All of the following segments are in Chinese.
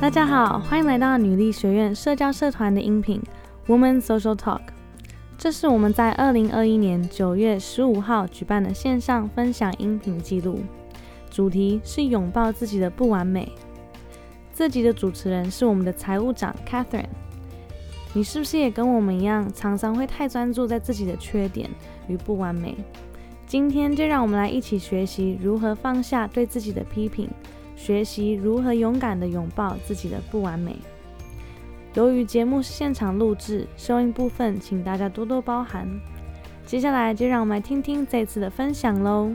大家好，欢迎来到女力学院社交社团的音频 Woman Social Talk。这是我们在二零二一年九月十五号举办的线上分享音频记录，主题是拥抱自己的不完美。这集的主持人是我们的财务长 Catherine。你是不是也跟我们一样，常常会太专注在自己的缺点与不完美？今天就让我们来一起学习如何放下对自己的批评。学习如何勇敢地拥抱自己的不完美。由于节目是现场录制，收音部分请大家多多包涵。接下来就让我们来听听这次的分享喽。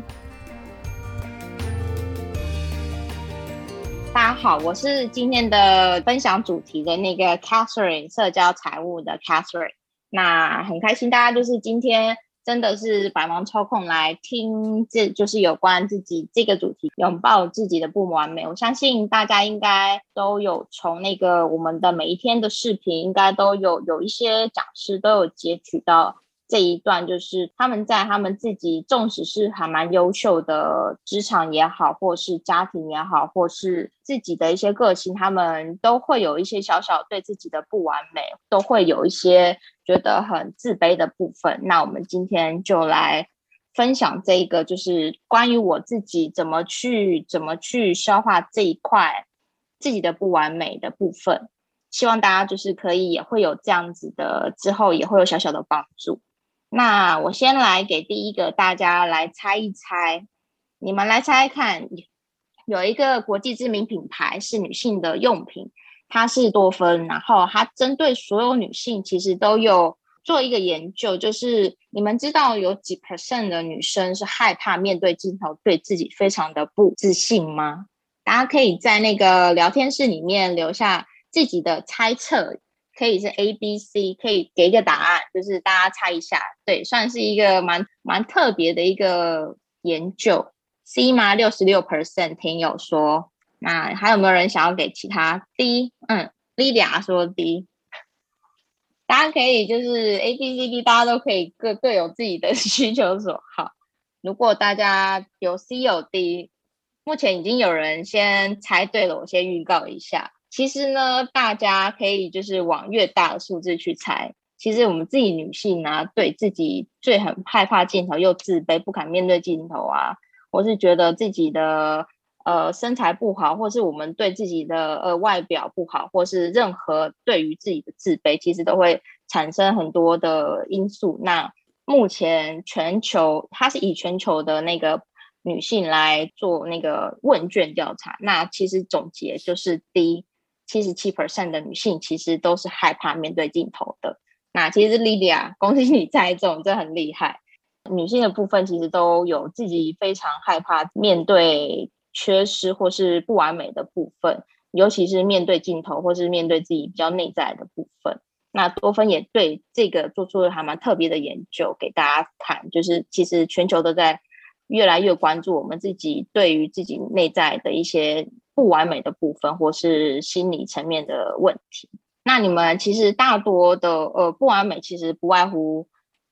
大家好，我是今天的分享主题的那个 Catherine，社交财务的 Catherine。那很开心，大家就是今天。真的是百忙抽空来听，这就是有关自己这个主题，拥抱自己的不完美。我相信大家应该都有从那个我们的每一天的视频，应该都有有一些讲师都有截取到。这一段就是他们在他们自己，纵使是还蛮优秀的职场也好，或是家庭也好，或是自己的一些个性，他们都会有一些小小对自己的不完美，都会有一些觉得很自卑的部分。那我们今天就来分享这一个，就是关于我自己怎么去怎么去消化这一块自己的不完美的部分。希望大家就是可以也会有这样子的，之后也会有小小的帮助。那我先来给第一个大家来猜一猜，你们来猜看，有一个国际知名品牌是女性的用品，它是多芬，然后它针对所有女性其实都有做一个研究，就是你们知道有几 percent 的女生是害怕面对镜头，对自己非常的不自信吗？大家可以在那个聊天室里面留下自己的猜测。可以是 A、B、C，可以给一个答案，就是大家猜一下。对，算是一个蛮蛮特别的一个研究。C 吗？六十六 percent 听友说。那还有没有人想要给其他 D？嗯，Lydia 说 D。大家可以就是 A、B、C、D，大家都可以各各有自己的 需求所好。如果大家有 C 有 D，目前已经有人先猜对了，我先预告一下。其实呢，大家可以就是往越大的数字去猜。其实我们自己女性呢，对自己最很害怕镜头，又自卑，不敢面对镜头啊，或是觉得自己的呃身材不好，或是我们对自己的呃外表不好，或是任何对于自己的自卑，其实都会产生很多的因素。那目前全球，它是以全球的那个女性来做那个问卷调查，那其实总结就是第一。七十七 percent 的女性其实都是害怕面对镜头的。那其实 Lydia，恭喜你猜中，这很厉害。女性的部分其实都有自己非常害怕面对缺失或是不完美的部分，尤其是面对镜头或是面对自己比较内在的部分。那多芬也对这个做出了还蛮特别的研究给大家看，就是其实全球都在越来越关注我们自己对于自己内在的一些。不完美的部分，或是心理层面的问题。那你们其实大多的呃不完美，其实不外乎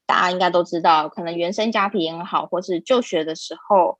大家应该都知道，可能原生家庭也好，或是就学的时候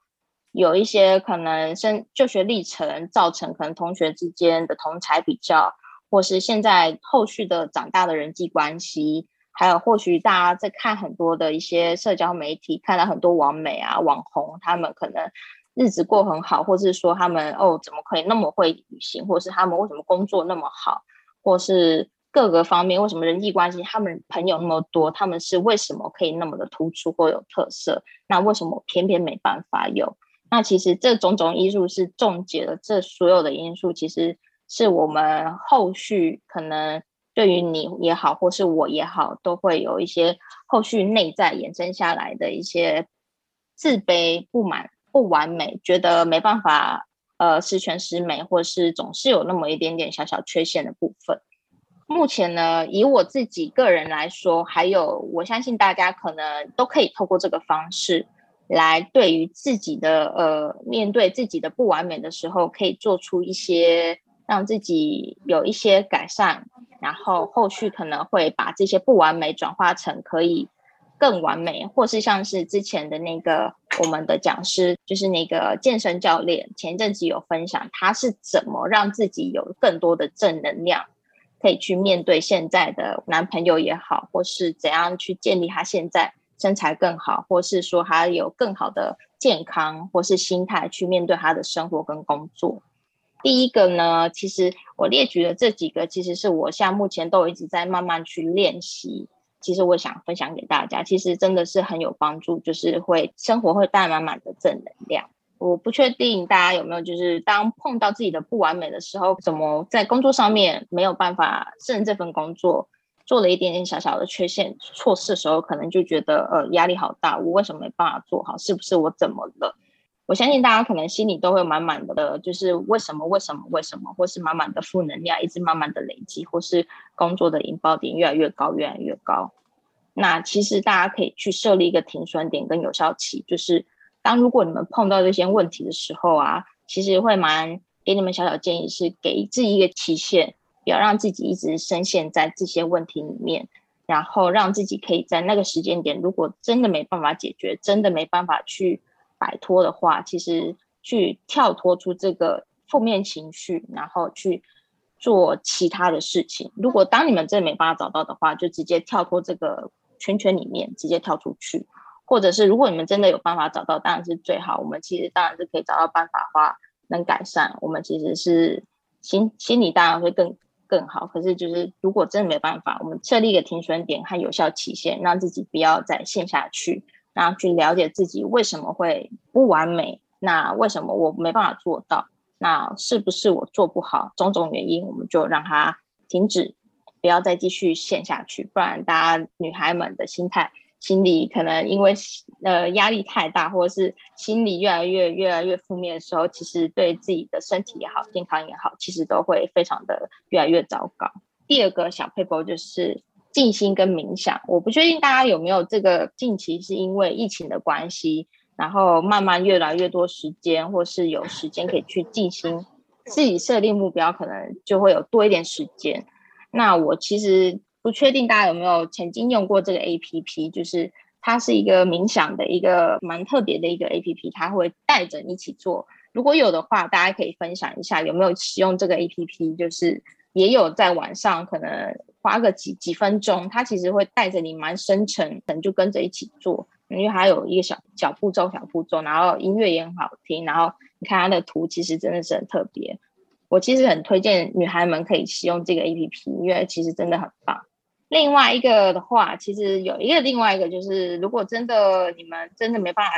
有一些可能生就学历程造成可能同学之间的同才比较，或是现在后续的长大的人际关系，还有或许大家在看很多的一些社交媒体，看到很多网美啊网红，他们可能。日子过很好，或是说他们哦，怎么可以那么会旅行，或是他们为什么工作那么好，或是各个方面为什么人际关系，他们朋友那么多，他们是为什么可以那么的突出或有特色？那为什么偏偏没办法有？那其实这种种因素是终结了这所有的因素，其实是我们后续可能对于你也好，或是我也好，都会有一些后续内在衍生下来的一些自卑、不满。不完美，觉得没办法，呃，十全十美，或是总是有那么一点点小小缺陷的部分。目前呢，以我自己个人来说，还有我相信大家可能都可以透过这个方式来对于自己的呃，面对自己的不完美的时候，可以做出一些让自己有一些改善，然后后续可能会把这些不完美转化成可以。更完美，或是像是之前的那个我们的讲师，就是那个健身教练，前阵子有分享他是怎么让自己有更多的正能量，可以去面对现在的男朋友也好，或是怎样去建立他现在身材更好，或是说他有更好的健康或是心态去面对他的生活跟工作。第一个呢，其实我列举的这几个，其实是我现在目前都一直在慢慢去练习。其实我想分享给大家，其实真的是很有帮助，就是会生活会带满满的正能量。我不确定大家有没有，就是当碰到自己的不完美的时候，怎么在工作上面没有办法胜任这份工作，做了一点点小小的缺陷错事的时候，可能就觉得呃压力好大，我为什么没办法做好？是不是我怎么了？我相信大家可能心里都会满满的，就是为什么为什么为什么，或是满满的负能量一直慢慢的累积，或是工作的引爆点越来越高越来越高。那其实大家可以去设立一个停损点跟有效期，就是当如果你们碰到这些问题的时候啊，其实会蛮给你们小小建议，是给自己一个期限，要让自己一直深陷在这些问题里面，然后让自己可以在那个时间点，如果真的没办法解决，真的没办法去。摆脱的话，其实去跳脱出这个负面情绪，然后去做其他的事情。如果当你们真的没办法找到的话，就直接跳脱这个圈圈里面，直接跳出去。或者是如果你们真的有办法找到，当然是最好。我们其实当然是可以找到办法话，能改善。我们其实是心心理当然会更更好。可是就是如果真的没办法，我们设立一个停损点和有效期限，让自己不要再陷下去。然后去了解自己为什么会不完美，那为什么我没办法做到？那是不是我做不好？种种原因，我们就让它停止，不要再继续陷下去。不然，大家女孩们的心态、心理可能因为呃压力太大，或者是心理越来越越来越负面的时候，其实对自己的身体也好、健康也好，其实都会非常的越来越糟糕。第二个小配包就是。静心跟冥想，我不确定大家有没有这个近期是因为疫情的关系，然后慢慢越来越多时间，或是有时间可以去静心，自己设定目标，可能就会有多一点时间。那我其实不确定大家有没有曾经用过这个 A P P，就是它是一个冥想的一个蛮特别的一个 A P P，它会带着你一起做。如果有的话，大家可以分享一下有没有使用这个 A P P，就是也有在晚上可能。花个几几分钟，它其实会带着你蛮深沉，可能就跟着一起做，因为还有一个小小步骤、小步骤，然后音乐也很好听，然后你看它的图，其实真的是很特别。我其实很推荐女孩们可以使用这个 A P P，因为其实真的很棒。另外一个的话，其实有一个另外一个就是，如果真的你们真的没办法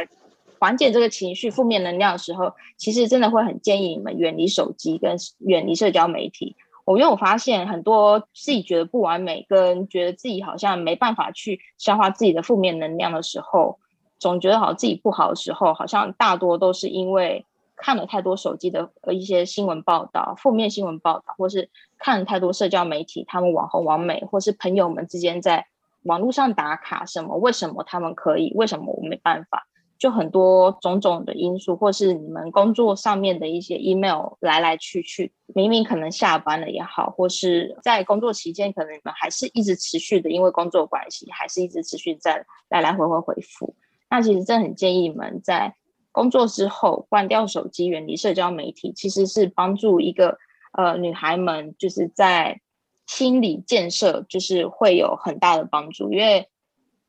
缓解这个情绪、负面能量的时候，其实真的会很建议你们远离手机跟远离社交媒体。我因为我发现很多自己觉得不完美，跟觉得自己好像没办法去消化自己的负面能量的时候，总觉得好像自己不好的时候，好像大多都是因为看了太多手机的呃一些新闻报道、负面新闻报道，或是看了太多社交媒体，他们网红、网美，或是朋友们之间在网络上打卡什么，为什么他们可以，为什么我没办法？就很多种种的因素，或是你们工作上面的一些 email 来来去去，明明可能下班了也好，或是在工作期间，可能你们还是一直持续的，因为工作关系，还是一直持续在来来回回回复。那其实真的很建议你们在工作之后关掉手机，远离社交媒体，其实是帮助一个呃女孩们就是在心理建设，就是会有很大的帮助，因为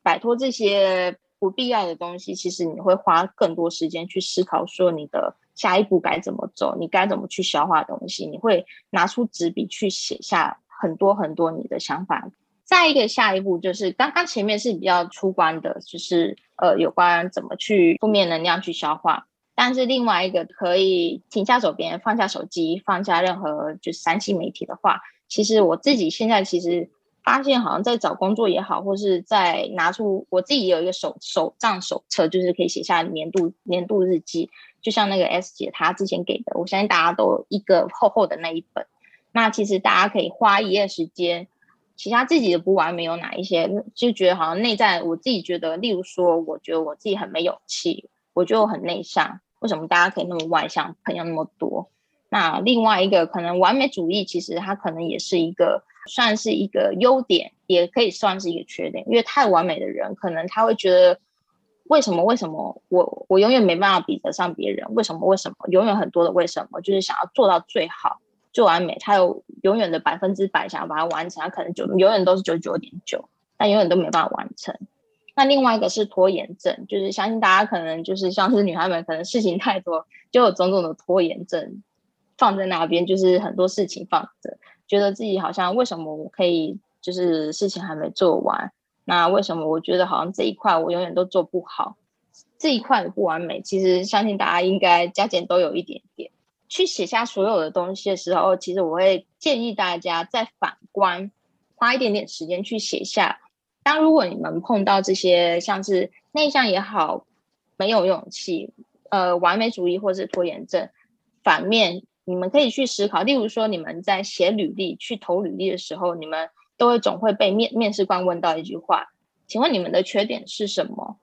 摆脱这些。不必要的东西，其实你会花更多时间去思考，说你的下一步该怎么走，你该怎么去消化东西。你会拿出纸笔去写下很多很多你的想法。再一个，下一步就是刚刚前面是比较出关的，就是呃有关怎么去负面能量去消化。但是另外一个可以停下手边，放下手机，放下任何就是三 C 媒体的话，其实我自己现在其实。发现好像在找工作也好，或是在拿出我自己有一个手手账手册，就是可以写下年度年度日记，就像那个 S 姐她之前给的，我相信大家都一个厚厚的那一本。那其实大家可以花一夜时间，其他自己的不完美有哪一些，就觉得好像内在我自己觉得，例如说，我觉得我自己很没勇气，我觉得我很内向，为什么大家可以那么外向，朋友那么多？那另外一个可能完美主义，其实它可能也是一个。算是一个优点，也可以算是一个缺点，因为太完美的人，可能他会觉得为什么为什么我我永远没办法比得上别人？为什么为什么永远很多的为什么？就是想要做到最好做完美，他有永远的百分之百想要把它完成，他可能就永远都是九九点九，但永远都没办法完成。那另外一个是拖延症，就是相信大家可能就是像是女孩们，可能事情太多，就有种种的拖延症放在那边，就是很多事情放着，觉得自己好像为什么我可以就是事情还没做完，那为什么我觉得好像这一块我永远都做不好，这一块的不完美，其实相信大家应该加减都有一点点。去写下所有的东西的时候，其实我会建议大家再反观，花一点点时间去写下。当如果你们碰到这些像是内向也好，没有勇气，呃，完美主义或是拖延症，反面，你们可以去思考。例如说，你们在写履历、去投履历的时候，你们都会总会被面面试官问到一句话：“请问你们的缺点是什么？”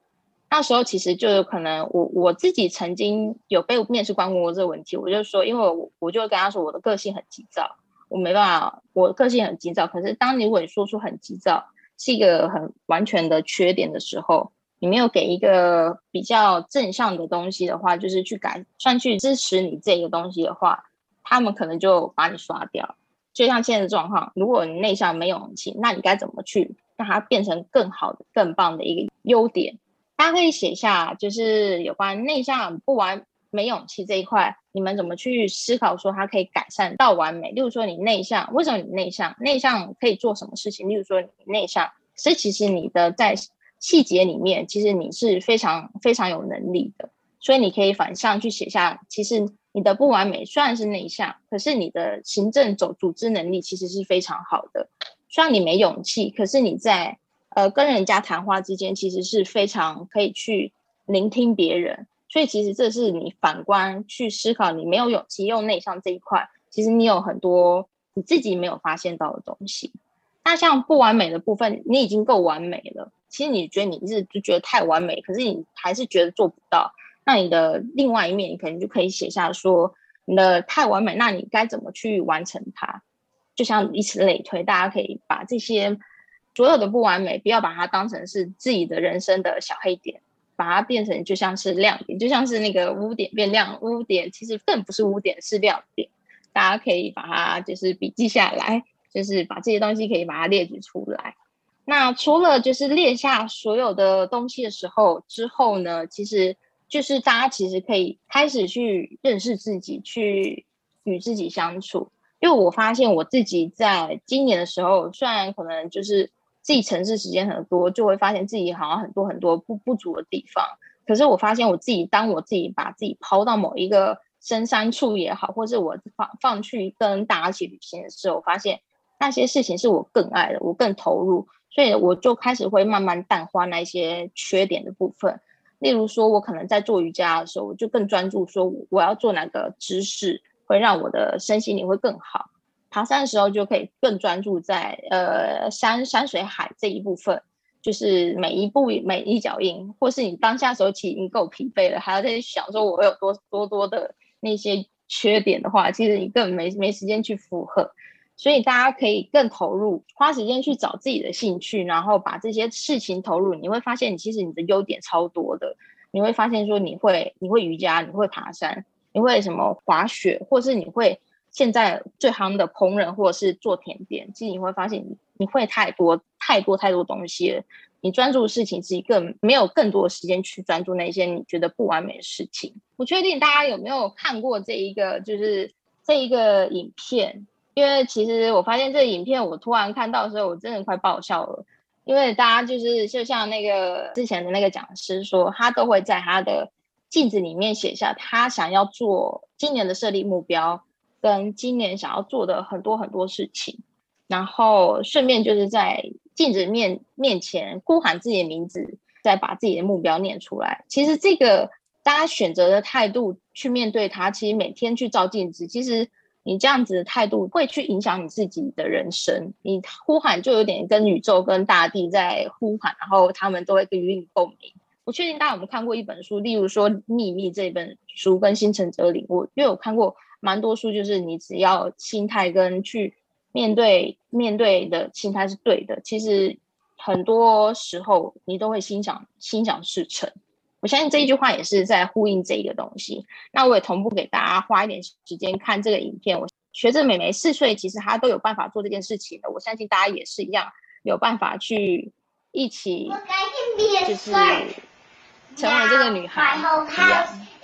那时候其实就有可能，我我自己曾经有被面试官问过这个问题，我就说，因为我我就跟他说，我的个性很急躁，我没办法，我个性很急躁。可是当你如果你说出很急躁，是一个很完全的缺点的时候，你没有给一个比较正向的东西的话，就是去改算去支持你这个东西的话，他们可能就把你刷掉。就像现在的状况，如果你内向没勇气，那你该怎么去让它变成更好的、更棒的一个优点？大家可以写一下，就是有关内向不完。没勇气这一块，你们怎么去思考说它可以改善到完美？例如说你内向，为什么你内向？内向可以做什么事情？例如说你内向，所以其实你的在细节里面，其实你是非常非常有能力的。所以你可以反向去写下，其实你的不完美虽然是内向，可是你的行政走组织能力其实是非常好的。虽然你没勇气，可是你在呃跟人家谈话之间，其实是非常可以去聆听别人。所以其实这是你反观去思考，你没有勇气用内向这一块，其实你有很多你自己没有发现到的东西。那像不完美的部分，你已经够完美了。其实你觉得你是就觉得太完美，可是你还是觉得做不到。那你的另外一面，你可能就可以写下说你的太完美，那你该怎么去完成它？就像以此类推，大家可以把这些所有的不完美，不要把它当成是自己的人生的小黑点。把它变成就像是亮点，就像是那个污点变亮，污点其实更不是污点，是亮点。大家可以把它就是笔记下来，就是把这些东西可以把它列举出来。那除了就是列下所有的东西的时候之后呢，其实就是大家其实可以开始去认识自己，去与自己相处。因为我发现我自己在今年的时候，虽然可能就是。自己城市时间很多，就会发现自己好像很多很多不不足的地方。可是我发现我自己，当我自己把自己抛到某一个深山处也好，或者我放放去跟大家一起旅行的时候，我发现那些事情是我更爱的，我更投入，所以我就开始会慢慢淡化那些缺点的部分。例如说，我可能在做瑜伽的时候，我就更专注说我要做哪个姿势会让我的身心灵会更好。爬山的时候就可以更专注在呃山山水海这一部分，就是每一步每一脚印，或是你当下时候其实已经够疲惫了，还要在想说我有多多多的那些缺点的话，其实你根本没没时间去负荷。所以大家可以更投入，花时间去找自己的兴趣，然后把这些事情投入，你会发现你其实你的优点超多的。你会发现说你会你会瑜伽，你会爬山，你会什么滑雪，或是你会。现在最夯的烹饪或者是做甜点，其实你会发现你你会太多太多太多东西了。你专注的事情是一个没有更多的时间去专注那些你觉得不完美的事情。不确定大家有没有看过这一个就是这一个影片，因为其实我发现这个影片我突然看到的时候，我真的快爆笑了。因为大家就是就像那个之前的那个讲师说，他都会在他的镜子里面写下他想要做今年的设立目标。跟今年想要做的很多很多事情，然后顺便就是在镜子面面前呼喊自己的名字，再把自己的目标念出来。其实这个大家选择的态度去面对它，其实每天去照镜子，其实你这样子的态度会去影响你自己的人生。你呼喊就有点跟宇宙跟大地在呼喊，然后他们都会与你共鸣。我确定大家有没有看过一本书，例如说《秘密》这本书跟《星辰哲理》，我因为我看过。蛮多书就是你只要心态跟去面对面对的心态是对的，其实很多时候你都会心想心想事成。我相信这一句话也是在呼应这一个东西。那我也同步给大家花一点时间看这个影片。我学着美眉四岁，其实她都有办法做这件事情的。我相信大家也是一样，有办法去一起，就是成为这个女孩一样。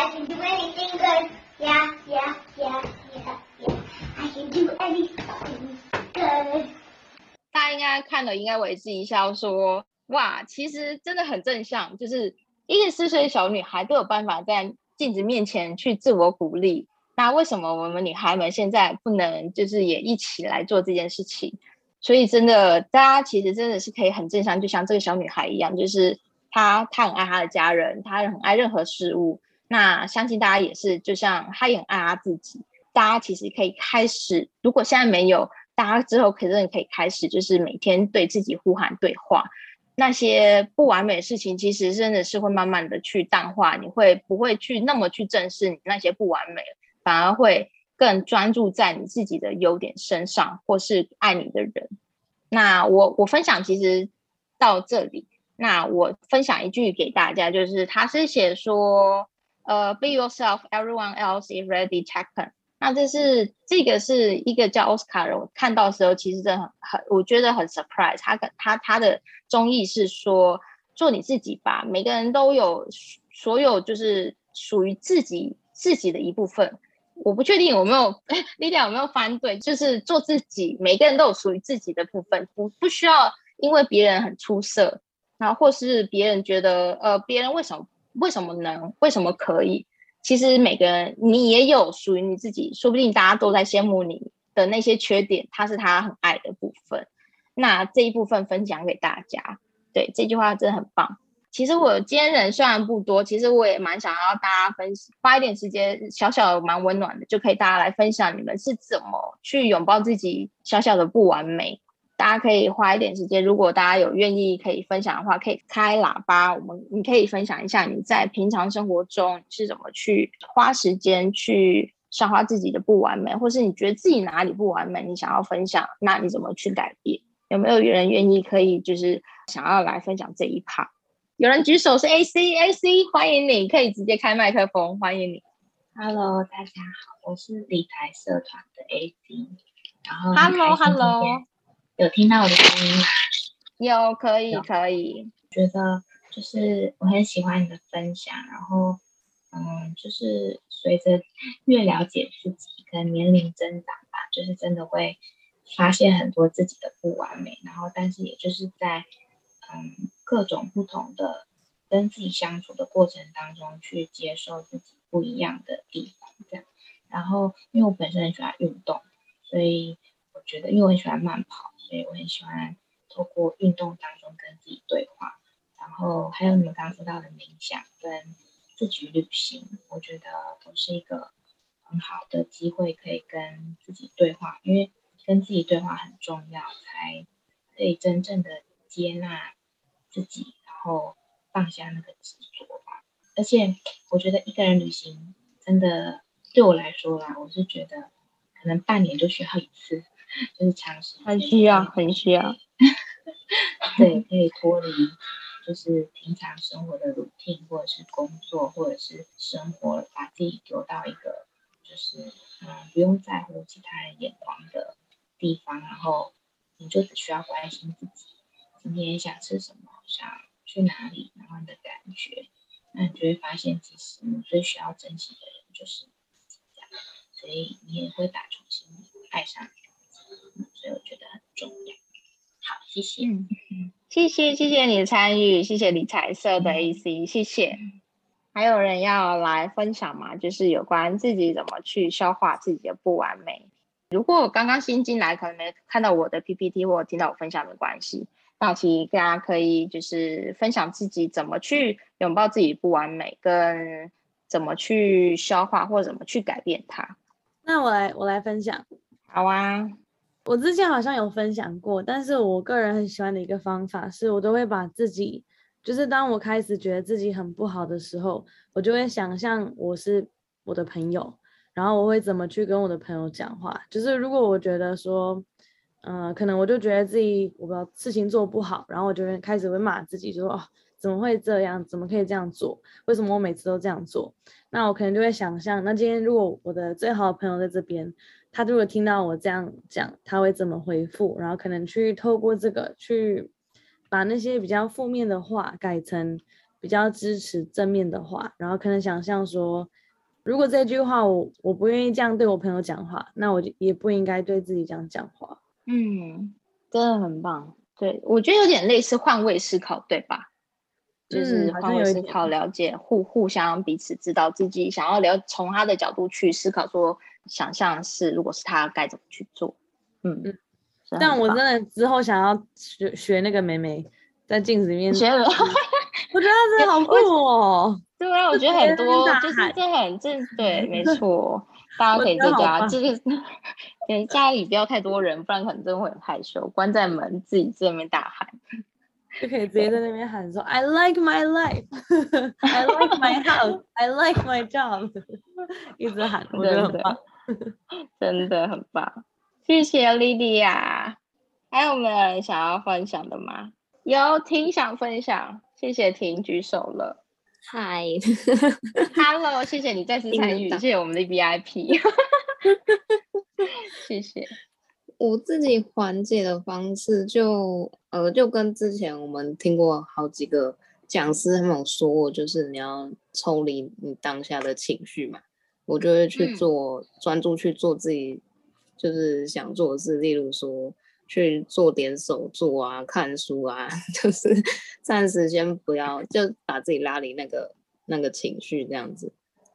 大家应该看了，应该为之一笑，说哇，其实真的很正向，就是一个四岁的小女孩都有办法在镜子面前去自我鼓励。那为什么我们女孩们现在不能就是也一起来做这件事情？所以真的，大家其实真的是可以很正向，就像这个小女孩一样，就是她她很爱她的家人，她很爱任何事物。那相信大家也是，就像她也很爱他自己。大家其实可以开始，如果现在没有，大家之后可真的可以开始，就是每天对自己呼喊对话。那些不完美的事情，其实真的是会慢慢的去淡化，你会不会去那么去正视你那些不完美，反而会更专注在你自己的优点身上，或是爱你的人。那我我分享其实到这里，那我分享一句给大家，就是他是写说，呃，Be yourself, everyone else is ready. Check. 那这是这个是一个叫奥斯卡人，我看到的时候其实真的很很，我觉得很 surprise。他跟他他的中意是说做你自己吧，每个人都有所有就是属于自己自己的一部分。我不确定有没有 Lily 有没有翻对，就是做自己，每个人都有属于自己的部分，不不需要因为别人很出色，然后或是别人觉得呃别人为什么为什么能为什么可以。其实每个人，你也有属于你自己，说不定大家都在羡慕你的那些缺点，他是他很爱的部分。那这一部分分享给大家，对这句话真的很棒。其实我今天人虽然不多，其实我也蛮想要大家分享，花一点时间，小小蛮温暖的，就可以大家来分享你们是怎么去拥抱自己小小的不完美。大家可以花一点时间，如果大家有愿意可以分享的话，可以开喇叭。我们你可以分享一下你在平常生活中是怎么去花时间去消化自己的不完美，或是你觉得自己哪里不完美，你想要分享，那你怎么去改变？有没有人愿意可以就是想要来分享这一 part？有人举手是 AC AC，欢迎你，可以直接开麦克风，欢迎你。Hello，大家好，我是理财社团的 AC。然后 Hello Hello。有听到我的声音吗？有，可以，可以。觉得就是我很喜欢你的分享，然后，嗯，就是随着越了解自己，跟年龄增长吧，就是真的会发现很多自己的不完美，然后，但是也就是在嗯各种不同的跟自己相处的过程当中，去接受自己不一样的地方，这样。然后，因为我本身很喜欢运动，所以我觉得，因为我很喜欢慢跑。所以我很喜欢透过运动当中跟自己对话，然后还有你们刚刚说到的冥想跟自己旅行，我觉得都是一个很好的机会，可以跟自己对话，因为跟自己对话很重要，才可以真正的接纳自己，然后放下那个执着吧。而且我觉得一个人旅行真的对我来说啦，我是觉得可能半年就学好一次。就是尝试，很需要，很需要。对，可以脱离，就是平常生活的 routine，或者是工作，或者是生活，把自己丢到一个就是嗯不用在乎其他人眼光的地方，然后你就只需要关心自己，今天想吃什么，想去哪里，然后你的感觉，那你就会发现，其实你最需要珍惜的人就是自己，这样，所以你也会打从心里爱上。所以我觉得很重要。好，谢谢。嗯谢谢，谢谢你的参与，谢谢理财社的 AC，谢谢。还有人要来分享吗？就是有关自己怎么去消化自己的不完美。如果我刚刚新进来，可能没看到我的 PPT 或听到我分享没关系。那其实大家可以就是分享自己怎么去拥抱自己不完美，跟怎么去消化或怎么去改变它。那我来我来分享。好啊，我之前好像有分享过，但是我个人很喜欢的一个方法是，我都会把自己，就是当我开始觉得自己很不好的时候，我就会想象我是我的朋友，然后我会怎么去跟我的朋友讲话。就是如果我觉得说。嗯，可能我就觉得自己我不知道事情做不好，然后我就会开始会骂自己，就说，怎么会这样？怎么可以这样做？为什么我每次都这样做？那我可能就会想象，那今天如果我的最好的朋友在这边，他如果听到我这样讲，他会怎么回复？然后可能去透过这个去把那些比较负面的话改成比较支持正面的话，然后可能想象说，如果这句话我我不愿意这样对我朋友讲话，那我就也不应该对自己这样讲话。嗯，真的很棒。对我觉得有点类似换位思考，对吧？就是换位思考，了解互互相彼此知道自己想要了，从他的角度去思考，说想象是如果是他该怎么去做。嗯嗯。但我真的之后想要学学那个美眉在镜子里面学了，我觉得真的好 酷哦。对啊，我觉得很 多就是这很正对，没错。大家可以在家，就是连家里不要太多人，不然可能真的会很害羞，关在门自己在那边大喊，就可以直接在那边喊说 "I like my life, I like my house, I like my job"，一直喊，我觉得很棒，真的很棒。谢谢莉莉亚，还有没有人想要分享的吗？有，挺想分享，谢谢婷举手了。嗨，Hello，谢谢你再次参与，谢谢我们的 VIP，谢谢。我自己缓解的方式就呃，就跟之前我们听过好几个讲师他们有说过，就是你要抽离你当下的情绪嘛，我就会去做专注去做自己就是想做的事，例如说。去做点手作啊，看书啊，就是 暂时先不要，就把自己拉离那个那个情绪这样子。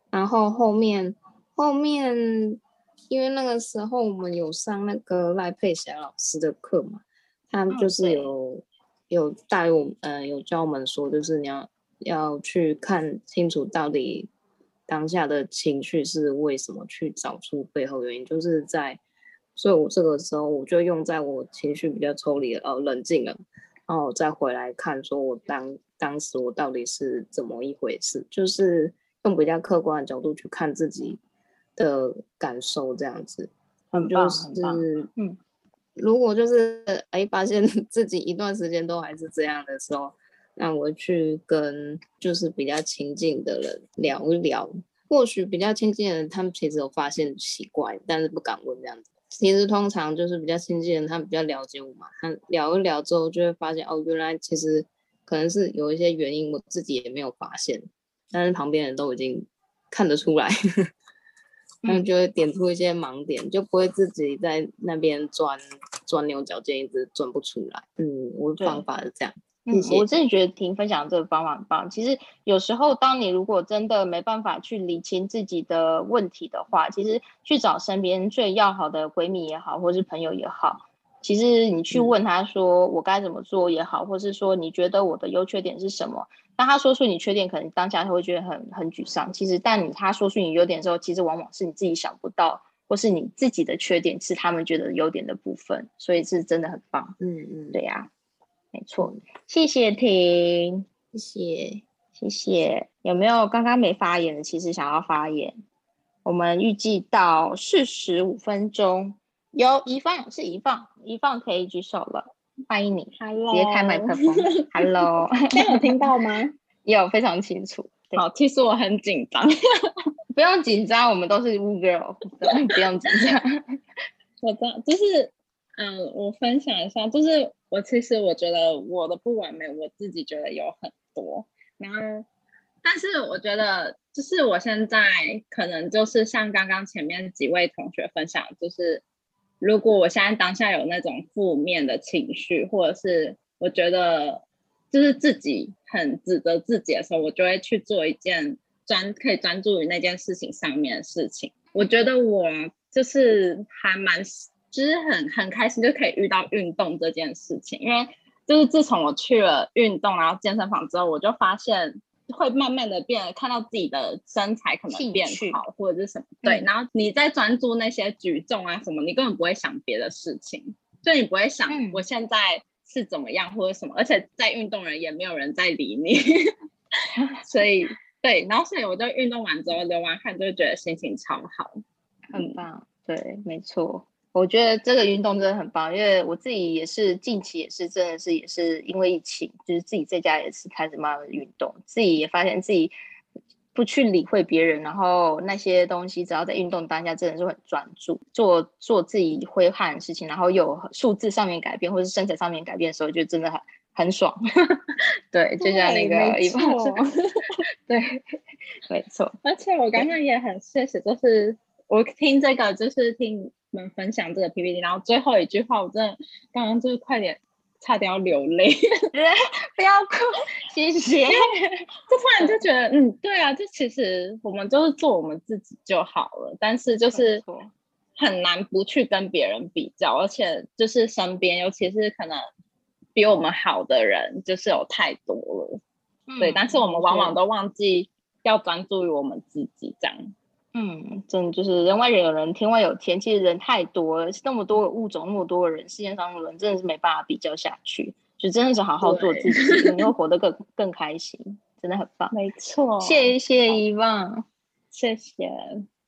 然后后面后面，因为那个时候我们有上那个赖佩霞老师的课嘛，他就是有有带我，呃，有教我们说，就是你要要去看清楚到底当下的情绪是为什么，去找出背后原因，就是在。所以，我这个时候我就用在我情绪比较抽离了，哦，冷静了，然后再回来看，说我当当时我到底是怎么一回事，就是用比较客观的角度去看自己的感受，这样子，很棒，很棒。嗯，如果就是哎，发现 自己一段时间都还是这样的时候，那我去跟就是比较亲近的人聊一聊，或许比较亲近的人，他们其实有发现奇怪，但是不敢问这样子。其实通常就是比较亲近的人，他们比较了解我嘛。他聊一聊之后，就会发现哦，原来其实可能是有一些原因，我自己也没有发现，但是旁边人都已经看得出来，他们就会点出一些盲点，就不会自己在那边钻钻牛角尖，一直钻不出来。嗯，我的方法是这样。嗯，我真的觉得婷分享这个方法很棒。其实有时候，当你如果真的没办法去理清自己的问题的话，其实去找身边最要好的闺蜜也好，或是朋友也好，其实你去问他说我该怎么做也好，或是说你觉得我的优缺点是什么？当他说出你缺点，可能当下他会觉得很很沮丧。其实，但你他说出你优点之后，其实往往是你自己想不到，或是你自己的缺点是他们觉得优点的部分，所以是真的很棒。嗯嗯，对呀。没错，谢谢婷，谢谢谢谢。有没有刚刚没发言的？其实想要发言，我们预计到四十五分钟。有一放是一放，一放可以举手了，欢迎你，Hello，直接开麦克风，Hello，有听到吗？有，非常清楚。好，其实我很紧张，不用紧张，我们都是 w girl，不用紧张。我知道，就是。嗯，我分享一下，就是我其实我觉得我的不完美，我自己觉得有很多，然后，但是我觉得就是我现在可能就是像刚刚前面几位同学分享，就是如果我现在当下有那种负面的情绪，或者是我觉得就是自己很指责自己的时候，我就会去做一件专可以专注于那件事情上面的事情。我觉得我。就是还蛮，就是很很开心，就可以遇到运动这件事情。因为就是自从我去了运动，然后健身房之后，我就发现会慢慢的变，看到自己的身材可能变好，或者是什么。对，然后你在专注那些举重啊什么，你根本不会想别的事情，就你不会想我现在是怎么样或者什么，而且在运动人也没有人在理你，所以对，然后所以我就运动完之后流完汗，就觉得心情超好。很棒，对，没错，我觉得这个运动真的很棒，因为我自己也是近期也是真的是也是因为疫情，就是自己在家也是开始慢慢运动，自己也发现自己不去理会别人，然后那些东西只要在运动当下真的是很专注，做做自己挥汗的事情，然后有数字上面改变或是身材上面改变的时候，就真的很很爽。对，就像那个一般，对，没错。而且我刚刚也很谢谢，就是。我听这个就是听你们分享这个 PPT，然后最后一句话，我真的刚刚就是快点差点要流泪 不要哭，谢谢。就突然就觉得，嗯，对啊，就其实我们就是做我们自己就好了，但是就是很难不去跟别人比较，而且就是身边，尤其是可能比我们好的人，就是有太多了，对，但是我们往往都忘记要专注于我们自己这样。嗯，真的就是人外人有人，天外有天。其实人太多了，那么多的物种，那么多的人，世界上的人真的是没办法比较下去。就真的是好好做自己，你会活得更更开心，真的很棒。没错，谢谢遗忘，谢谢。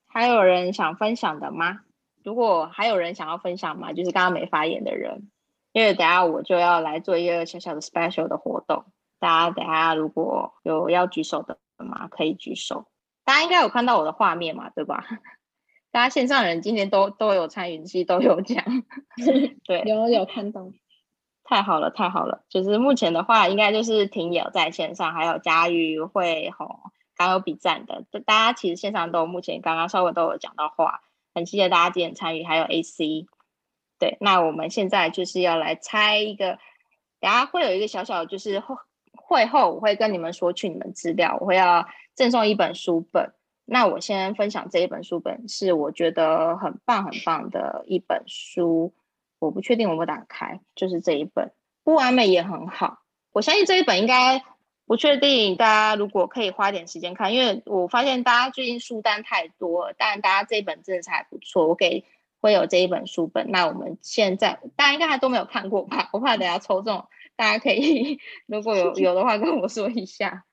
还有人想分享的吗？如果还有人想要分享吗？就是刚刚没发言的人，因为等下我就要来做一个小小的 special 的活动。大家等下如果有要举手的吗？可以举手。大家应该有看到我的画面嘛，对吧？大家线上人今天都都有参与，其实都有讲，对，有有看到，太好了，太好了。就是目前的话，应该就是婷友在线上，还有佳瑜会吼刚有比赞的，就大家其实线上都目前刚刚稍微都有讲到话，很谢谢大家今天参与，还有 AC。对，那我们现在就是要来猜一个，等下会有一个小小就是会会后我会跟你们索取你们资料，我会要。赠送一本书本，那我先分享这一本书本是我觉得很棒很棒的一本书，我不确定我不打开，就是这一本不完美也很好，我相信这一本应该不确定，大家如果可以花点时间看，因为我发现大家最近书单太多，但大家这一本真的是还不错，我给会有这一本书本，那我们现在大家应该还都没有看过吧？我怕等下抽中，大家可以 如果有 有的话跟我说一下。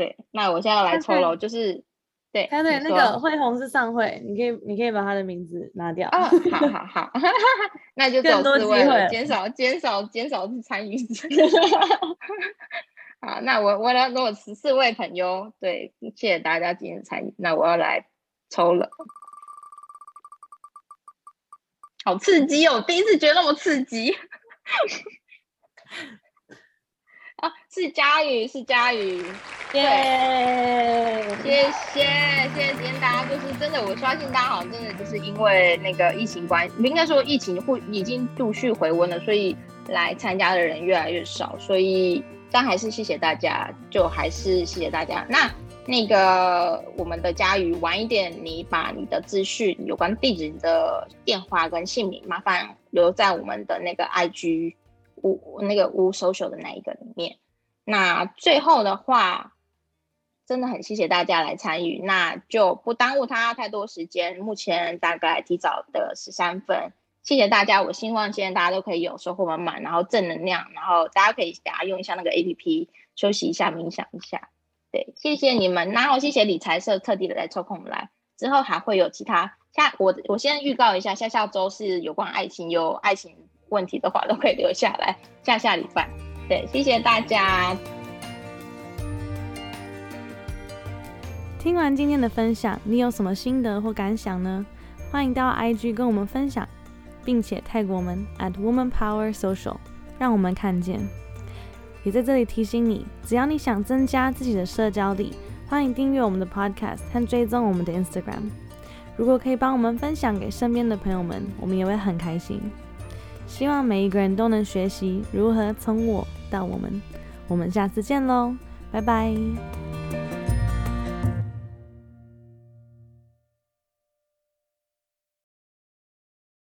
对，那我现在要来抽了，就是对，对对，那个慧红是上会，你可以你可以把他的名字拿掉啊，好好好，那就走四位了，减少减少减少是参与。好，那我我来我十四位朋友，对，谢谢大家今天的参与，那我要来抽了，好刺激哦，第一次觉得那么刺激。啊，是佳宇，是佳宇，耶！谢谢，谢谢今天大家，就是真的，我相信大家好像真的就是因为那个疫情关，应该说疫情会已经陆续回温了，所以来参加的人越来越少，所以但还是谢谢大家，就还是谢谢大家。那那个我们的佳宇，晚一点你把你的资讯有关地址你的电话跟姓名，麻烦留在我们的那个 IG。无那个无 social 的那一个里面，那最后的话，真的很谢谢大家来参与，那就不耽误他太多时间。目前大概提早的十三分，谢谢大家。我希望现在大家都可以有收获满满，然后正能量，然后大家可以大家用一下那个 A P P 休息一下，冥想一下。对，谢谢你们。然后谢谢理财社特地的来抽空来，之后还会有其他下我我先预告一下，下下周是有关爱情，有爱情。问题的话都可以留下来，下下礼拜。对，谢谢大家。听完今天的分享，你有什么心得或感想呢？欢迎到 IG 跟我们分享，并且泰国我们 at Woman Power Social，让我们看见。也在这里提醒你，只要你想增加自己的社交力，欢迎订阅我们的 Podcast 和追踪我们的 Instagram。如果可以帮我们分享给身边的朋友们，我们也会很开心。希望每一个人都能学习如何从我到我们。我们下次见喽，拜拜。